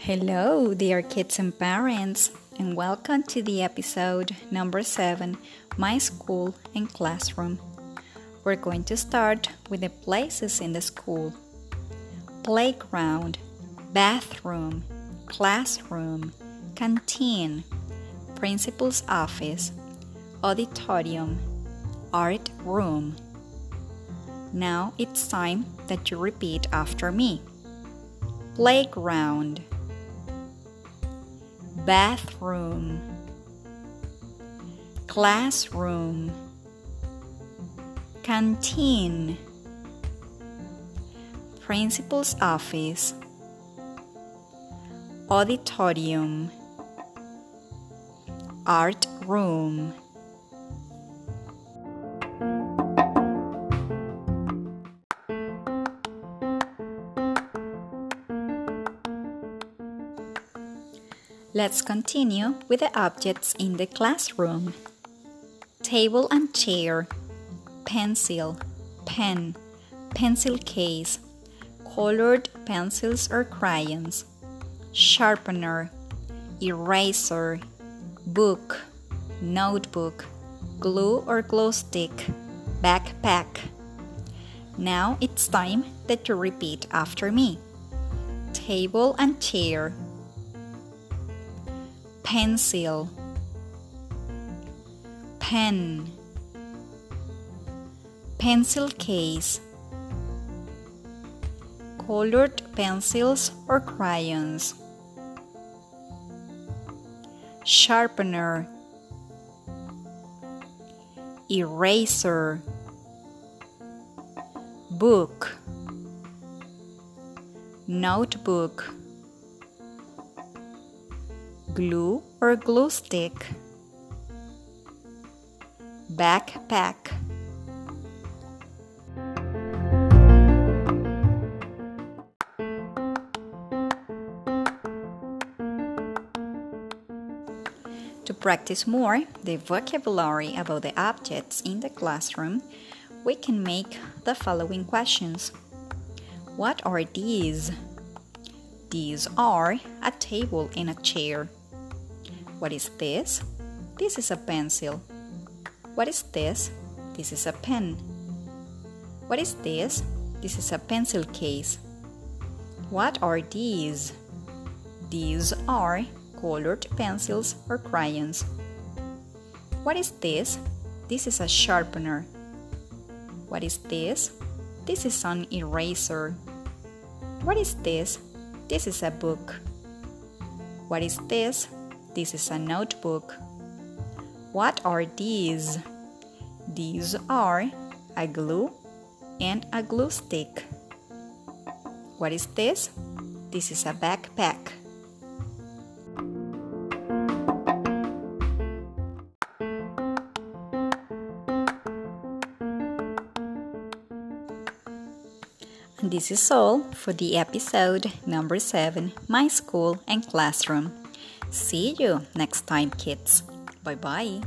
Hello, dear kids and parents, and welcome to the episode number 7 My School and Classroom. We're going to start with the places in the school playground, bathroom, classroom, canteen, principal's office, auditorium, art room. Now it's time that you repeat after me. Playground. Bathroom, classroom, canteen, principal's office, auditorium, art room. Let's continue with the objects in the classroom. Table and chair, pencil, pen, pencil case, colored pencils or crayons, sharpener, eraser, book, notebook, glue or glue stick, backpack. Now it's time that you repeat after me. Table and chair pencil pen. Pencil case. Colored pencils or crayons. Sharpener. Eraser. Book. Notebook glue or glue stick, backpack. To practice more the vocabulary about the objects in the classroom, we can make the following questions What are these? These are a table and a chair. What is this? This is a pencil. What is this? This is a pen. What is this? This is a pencil case. What are these? These are colored pencils or crayons. What is this? This is a sharpener. What is this? This is an eraser. What is this? This is a book. What is this? This is a notebook. What are these? These are a glue and a glue stick. What is this? This is a backpack. And this is all for the episode number 7 My School and Classroom. See you next time, kids. Bye bye.